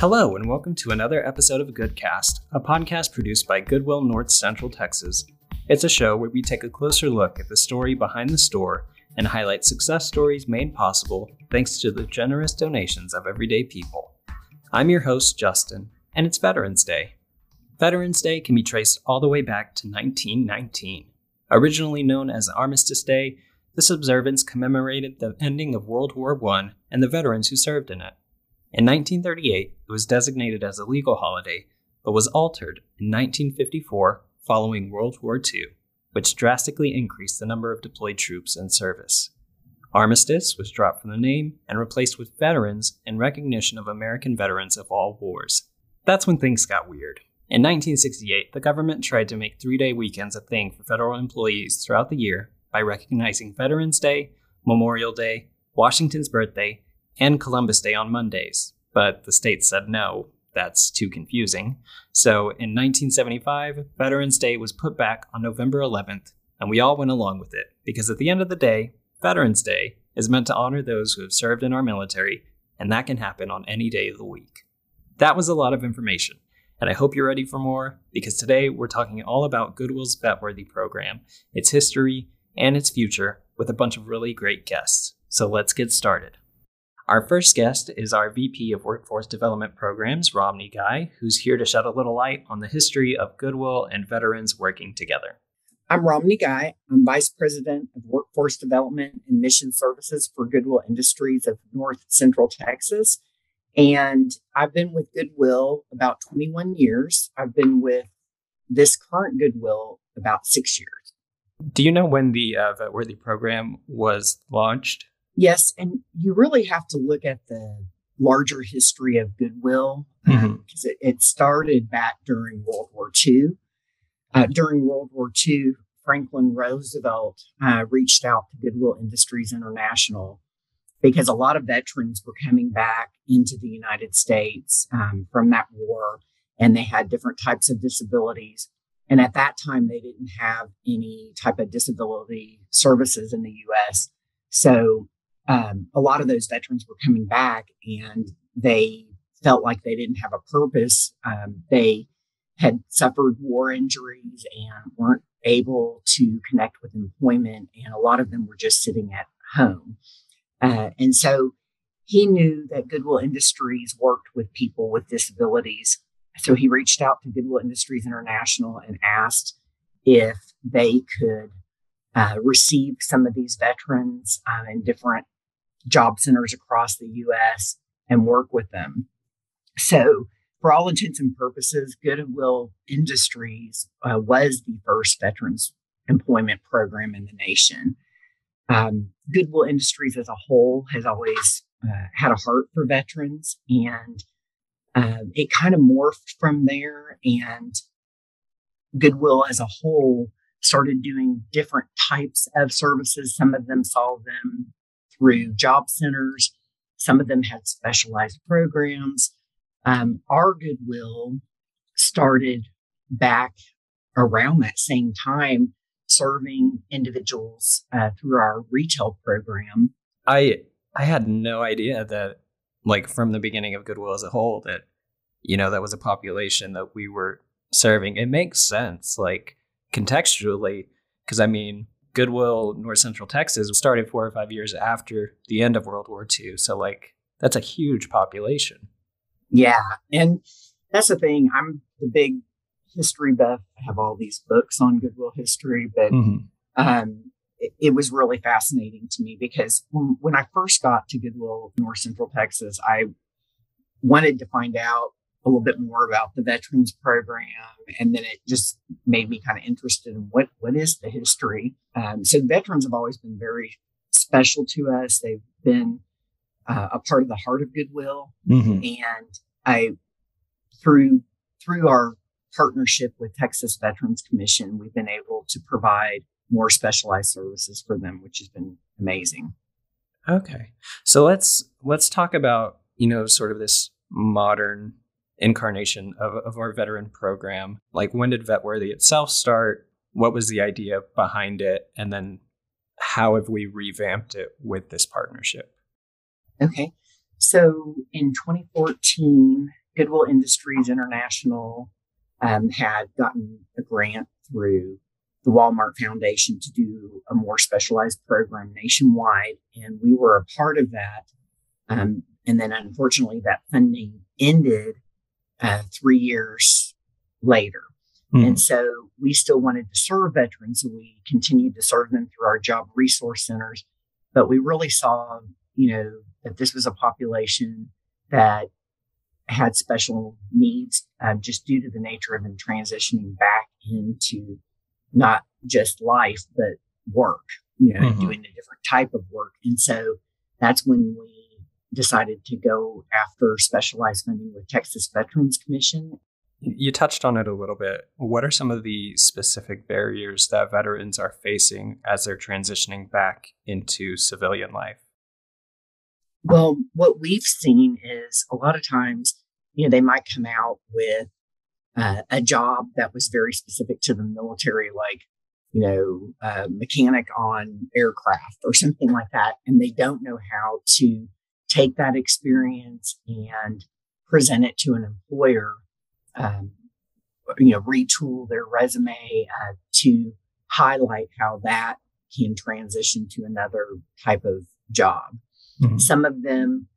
Hello, and welcome to another episode of Goodcast, a podcast produced by Goodwill North Central Texas. It's a show where we take a closer look at the story behind the store and highlight success stories made possible thanks to the generous donations of everyday people. I'm your host, Justin, and it's Veterans Day. Veterans Day can be traced all the way back to 1919. Originally known as Armistice Day, this observance commemorated the ending of World War I and the veterans who served in it. In 1938, it was designated as a legal holiday, but was altered in 1954 following World War II, which drastically increased the number of deployed troops in service. Armistice was dropped from the name and replaced with Veterans in recognition of American veterans of all wars. That's when things got weird. In 1968, the government tried to make three day weekends a thing for federal employees throughout the year by recognizing Veterans Day, Memorial Day, Washington's birthday, and Columbus Day on Mondays. But the state said no, that's too confusing. So in 1975, Veterans Day was put back on November 11th, and we all went along with it because at the end of the day, Veterans Day is meant to honor those who have served in our military, and that can happen on any day of the week. That was a lot of information, and I hope you're ready for more because today we're talking all about Goodwill's Vetworthy program, its history, and its future with a bunch of really great guests. So let's get started. Our first guest is our VP of Workforce Development Programs, Romney Guy, who's here to shed a little light on the history of Goodwill and veterans working together. I'm Romney Guy. I'm Vice President of Workforce Development and Mission Services for Goodwill Industries of North Central Texas. And I've been with Goodwill about 21 years. I've been with this current Goodwill about six years. Do you know when the uh, Vetworthy program was launched? Yes. And you really have to look at the larger history of Goodwill because uh, mm-hmm. it, it started back during World War II. Uh, during World War II, Franklin Roosevelt uh, reached out to Goodwill Industries International because a lot of veterans were coming back into the United States um, from that war and they had different types of disabilities. And at that time, they didn't have any type of disability services in the US. So um, a lot of those veterans were coming back and they felt like they didn't have a purpose. Um, they had suffered war injuries and weren't able to connect with employment. And a lot of them were just sitting at home. Uh, and so he knew that Goodwill Industries worked with people with disabilities. So he reached out to Goodwill Industries International and asked if they could uh, receive some of these veterans um, in different job centers across the US and work with them. So for all intents and purposes, Goodwill Industries uh, was the first veterans employment program in the nation. Um, Goodwill Industries as a whole has always uh, had a heart for veterans, and uh, it kind of morphed from there. And Goodwill as a whole started doing different types of services. Some of them saw them through job centers, some of them had specialized programs. Um, our Goodwill started back around that same time serving individuals uh, through our retail program. I I had no idea that like from the beginning of Goodwill as a whole that you know that was a population that we were serving. It makes sense like contextually because I mean Goodwill North Central Texas started 4 or 5 years after the end of World War II. So like that's a huge population. Yeah. And that's the thing. I'm the big history buff. I have all these books on Goodwill history, but mm-hmm. um, it, it, was really fascinating to me because when, when I first got to Goodwill North Central Texas, I wanted to find out a little bit more about the veterans program. And then it just made me kind of interested in what, what is the history. Um, so veterans have always been very special to us. They've been uh, a part of the heart of Goodwill. Mm-hmm. And I, through through our partnership with Texas Veterans Commission, we've been able to provide more specialized services for them, which has been amazing. Okay, so let's let's talk about you know sort of this modern incarnation of, of our veteran program. Like when did Vetworthy itself start? What was the idea behind it? And then how have we revamped it with this partnership? Okay. So in 2014, Goodwill Industries International um, had gotten a grant through the Walmart Foundation to do a more specialized program nationwide. And we were a part of that. Um, and then unfortunately, that funding ended uh, three years later. Mm-hmm. And so we still wanted to serve veterans. and we continued to serve them through our job resource centers. But we really saw, you know, that this was a population that had special needs um, just due to the nature of them transitioning back into not just life, but work, you know, mm-hmm. doing a different type of work. And so that's when we decided to go after specialized funding with Texas Veterans Commission. You touched on it a little bit. What are some of the specific barriers that veterans are facing as they're transitioning back into civilian life? Well, what we've seen is a lot of times, you know, they might come out with uh, a job that was very specific to the military, like, you know, a mechanic on aircraft or something like that. And they don't know how to take that experience and present it to an employer, um, you know, retool their resume uh, to highlight how that can transition to another type of job. Mm-hmm. Some of them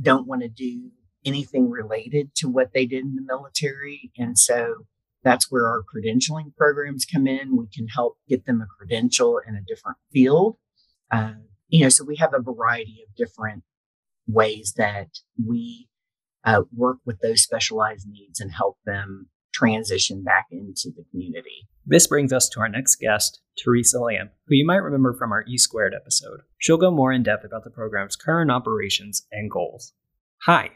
don't want to do anything related to what they did in the military. And so that's where our credentialing programs come in. We can help get them a credential in a different field. Uh, you know, so we have a variety of different ways that we uh, work with those specialized needs and help them transition back into the community. This brings us to our next guest, Teresa Lamb, who you might remember from our E Squared episode. She'll go more in depth about the program's current operations and goals. Hi.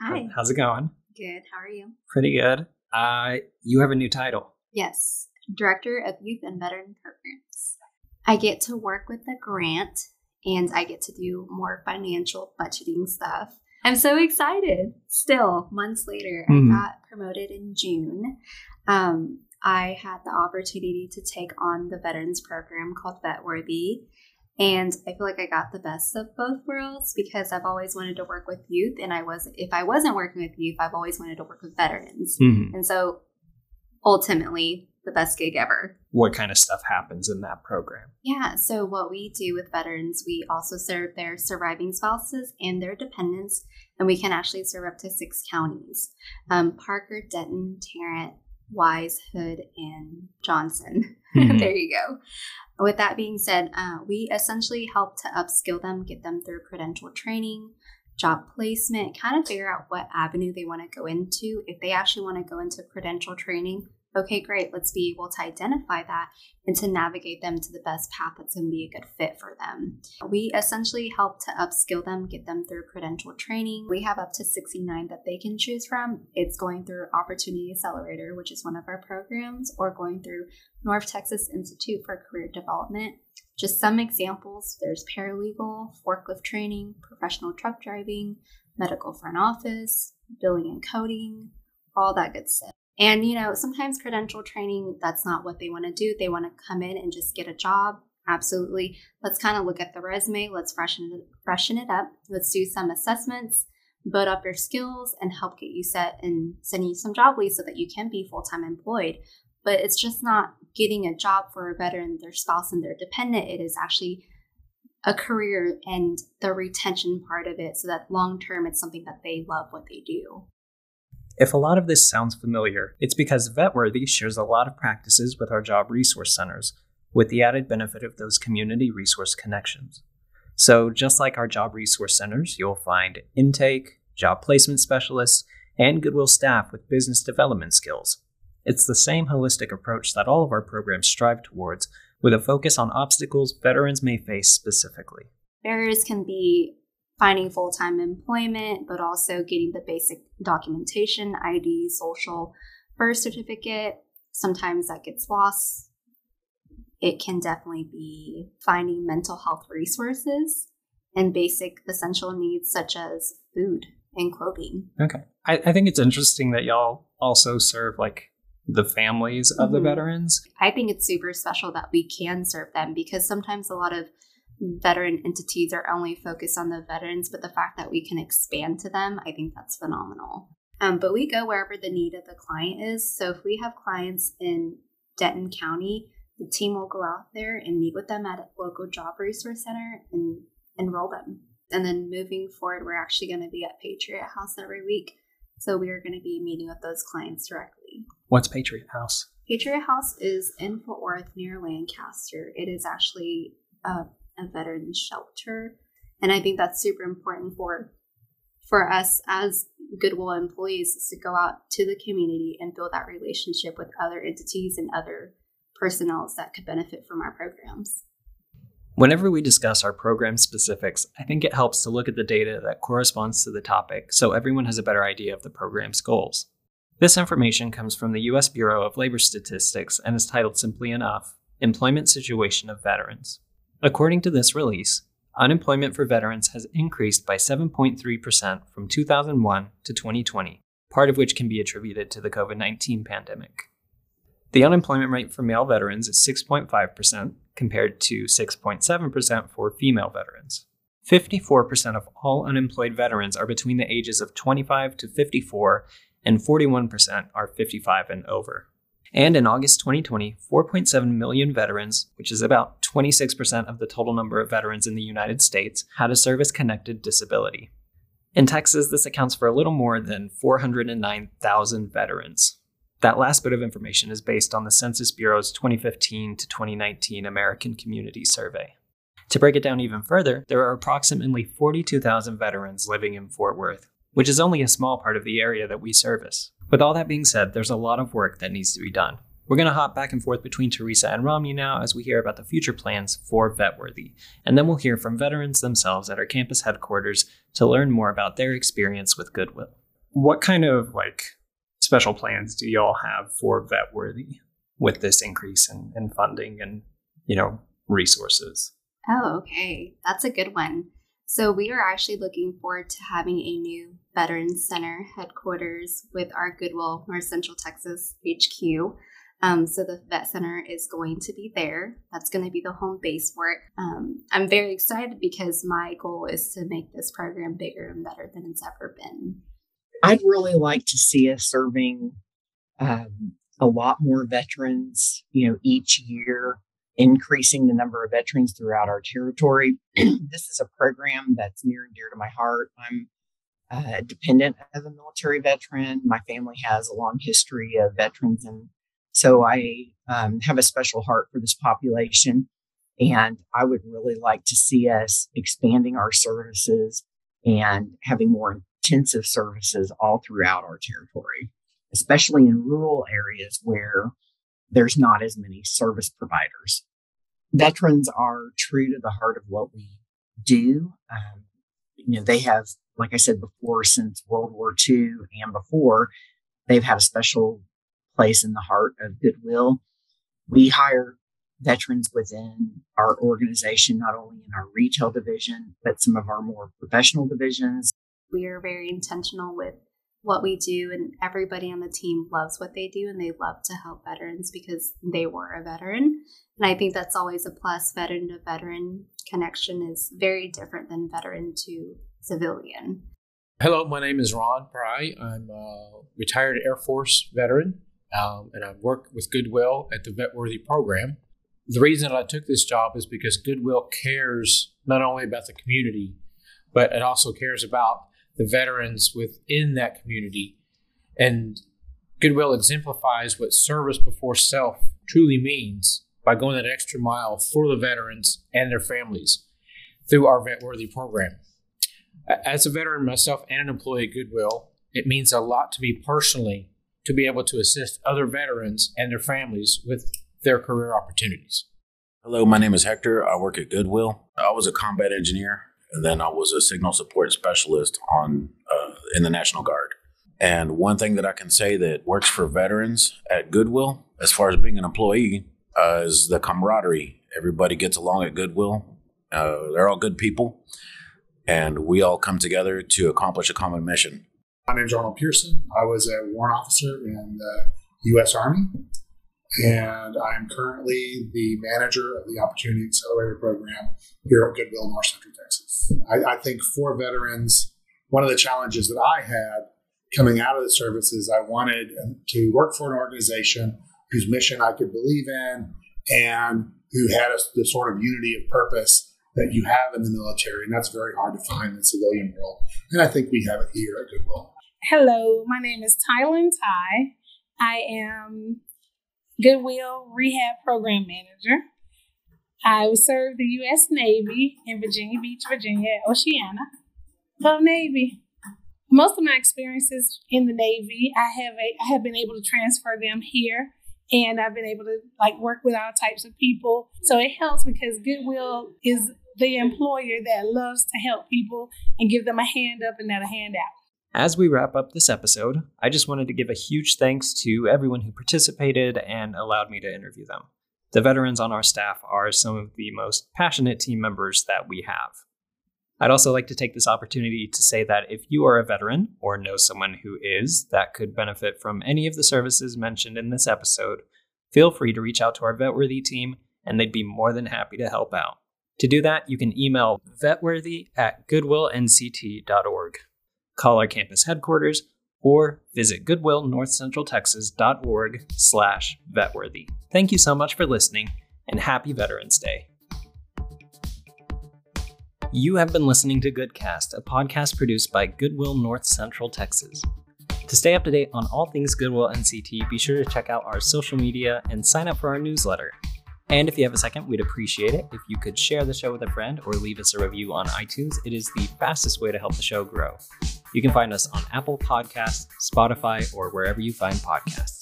Hi. How's it going? Good. How are you? Pretty good. Uh, you have a new title. Yes, Director of Youth and Veteran Programs. I get to work with the grant and I get to do more financial budgeting stuff. I'm so excited. Still, months later, mm-hmm. I got promoted in June. Um, I had the opportunity to take on the veterans program called VetWorthy. And I feel like I got the best of both worlds because I've always wanted to work with youth. And I was, if I wasn't working with youth, I've always wanted to work with veterans. Mm-hmm. And so ultimately, the best gig ever. What kind of stuff happens in that program? Yeah, so what we do with veterans, we also serve their surviving spouses and their dependents, and we can actually serve up to six counties um, Parker, Denton, Tarrant, Wise, Hood, and Johnson. Mm-hmm. there you go. With that being said, uh, we essentially help to upskill them, get them through credential training, job placement, kind of figure out what avenue they want to go into. If they actually want to go into credential training, okay, great, let's be able to identify that and to navigate them to the best path that's going to be a good fit for them. We essentially help to upskill them, get them through credential training. We have up to 69 that they can choose from. It's going through Opportunity Accelerator, which is one of our programs, or going through North Texas Institute for Career Development. Just some examples there's paralegal, forklift training, professional truck driving, medical front office, billing and coding, all that good stuff. And, you know, sometimes credential training, that's not what they want to do. They want to come in and just get a job. Absolutely. Let's kind of look at the resume. Let's freshen it, freshen it up. Let's do some assessments, build up your skills, and help get you set and send you some job leads so that you can be full time employed. But it's just not getting a job for a veteran, their spouse, and their dependent. It is actually a career and the retention part of it so that long term it's something that they love what they do. If a lot of this sounds familiar, it's because VetWorthy shares a lot of practices with our job resource centers, with the added benefit of those community resource connections. So, just like our job resource centers, you'll find intake, job placement specialists, and Goodwill staff with business development skills. It's the same holistic approach that all of our programs strive towards, with a focus on obstacles veterans may face specifically. Barriers can be finding full time employment, but also getting the basic documentation, ID, social, birth certificate. Sometimes that gets lost. It can definitely be finding mental health resources and basic essential needs such as food and clothing. Okay. I, I think it's interesting that y'all also serve like the families of mm-hmm. the veterans. I think it's super special that we can serve them because sometimes a lot of veteran entities are only focused on the veterans, but the fact that we can expand to them, I think that's phenomenal. Um, but we go wherever the need of the client is. So if we have clients in Denton County, the team will go out there and meet with them at a local job resource center and enroll them. And then moving forward, we're actually going to be at Patriot House every week. So we are going to be meeting with those clients directly. What's Patriot House? Patriot House is in Fort Worth near Lancaster. It is actually a, a veteran shelter. And I think that's super important for for us as Goodwill employees is to go out to the community and build that relationship with other entities and other personnel that could benefit from our programs. Whenever we discuss our program specifics, I think it helps to look at the data that corresponds to the topic so everyone has a better idea of the program's goals. This information comes from the U.S. Bureau of Labor Statistics and is titled simply enough Employment Situation of Veterans. According to this release, unemployment for veterans has increased by 7.3% from 2001 to 2020, part of which can be attributed to the COVID 19 pandemic. The unemployment rate for male veterans is 6.5%, compared to 6.7% for female veterans. 54% of all unemployed veterans are between the ages of 25 to 54, and 41% are 55 and over. And in August 2020, 4.7 million veterans, which is about 26% of the total number of veterans in the United States, had a service connected disability. In Texas, this accounts for a little more than 409,000 veterans. That last bit of information is based on the Census Bureau's 2015 to 2019 American Community Survey. To break it down even further, there are approximately 42,000 veterans living in Fort Worth, which is only a small part of the area that we service. With all that being said, there's a lot of work that needs to be done. We're going to hop back and forth between Teresa and Romney now as we hear about the future plans for VetWorthy, and then we'll hear from veterans themselves at our campus headquarters to learn more about their experience with Goodwill. What kind of like special plans do y'all have for VetWorthy with this increase in, in funding and you know resources? Oh, okay, that's a good one. So we are actually looking forward to having a new Veterans Center headquarters with our Goodwill North Central Texas HQ. Um, so the vet center is going to be there. That's going to be the home base for it. Um, I'm very excited because my goal is to make this program bigger and better than it's ever been. I'd really like to see us serving um, a lot more veterans, you know, each year, increasing the number of veterans throughout our territory. this is a program that's near and dear to my heart. I'm uh, dependent of a military veteran. My family has a long history of veterans, and so I um, have a special heart for this population. And I would really like to see us expanding our services and having more intensive services all throughout our territory, especially in rural areas where there's not as many service providers. Veterans are true to the heart of what we do. Um, you know, they have, like I said before, since World War II and before, they've had a special place in the heart of Goodwill. We hire veterans within our organization, not only in our retail division, but some of our more professional divisions we are very intentional with what we do and everybody on the team loves what they do and they love to help veterans because they were a veteran. And i think that's always a plus. Veteran to veteran connection is very different than veteran to civilian. Hello my name is ron pry. I'm a retired air force veteran um, and i work with goodwill at the vetworthy program. The reason i took this job is because goodwill cares not only about the community but it also cares about the veterans within that community. And Goodwill exemplifies what service before self truly means by going that extra mile for the veterans and their families through our VetWorthy program. As a veteran myself and an employee at Goodwill, it means a lot to me personally to be able to assist other veterans and their families with their career opportunities. Hello, my name is Hector. I work at Goodwill. I was a combat engineer and then I was a signal support specialist on uh, in the National Guard. And one thing that I can say that works for veterans at Goodwill, as far as being an employee, uh, is the camaraderie. Everybody gets along at Goodwill. Uh, they're all good people, and we all come together to accomplish a common mission. My name is Arnold Pearson. I was a warrant officer in the U.S. Army, and I'm currently the manager of the Opportunity Accelerator Program here at Goodwill, North Central Texas. I, I think for veterans, one of the challenges that I had coming out of the services, I wanted to work for an organization whose mission I could believe in and who had a, the sort of unity of purpose that you have in the military. And that's very hard to find in the civilian world. And I think we have it here at Goodwill. Hello, my name is Tylen Ty. I am Goodwill Rehab Program Manager. I served the U.S. Navy in Virginia Beach, Virginia, Oceana. Love Navy. Most of my experiences in the Navy, I have a, I have been able to transfer them here, and I've been able to like work with all types of people. So it helps because Goodwill is the employer that loves to help people and give them a hand up and not a hand out. As we wrap up this episode, I just wanted to give a huge thanks to everyone who participated and allowed me to interview them. The veterans on our staff are some of the most passionate team members that we have. I'd also like to take this opportunity to say that if you are a veteran or know someone who is that could benefit from any of the services mentioned in this episode, feel free to reach out to our VetWorthy team and they'd be more than happy to help out. To do that, you can email vetworthy at goodwillnct.org call our campus headquarters, or visit goodwillnorthcentraltexas.org slash vetworthy. Thank you so much for listening, and happy Veterans Day. You have been listening to Goodcast, a podcast produced by Goodwill North Central Texas. To stay up to date on all things Goodwill NCT, be sure to check out our social media and sign up for our newsletter. And if you have a second, we'd appreciate it if you could share the show with a friend or leave us a review on iTunes. It is the fastest way to help the show grow. You can find us on Apple Podcasts, Spotify, or wherever you find podcasts.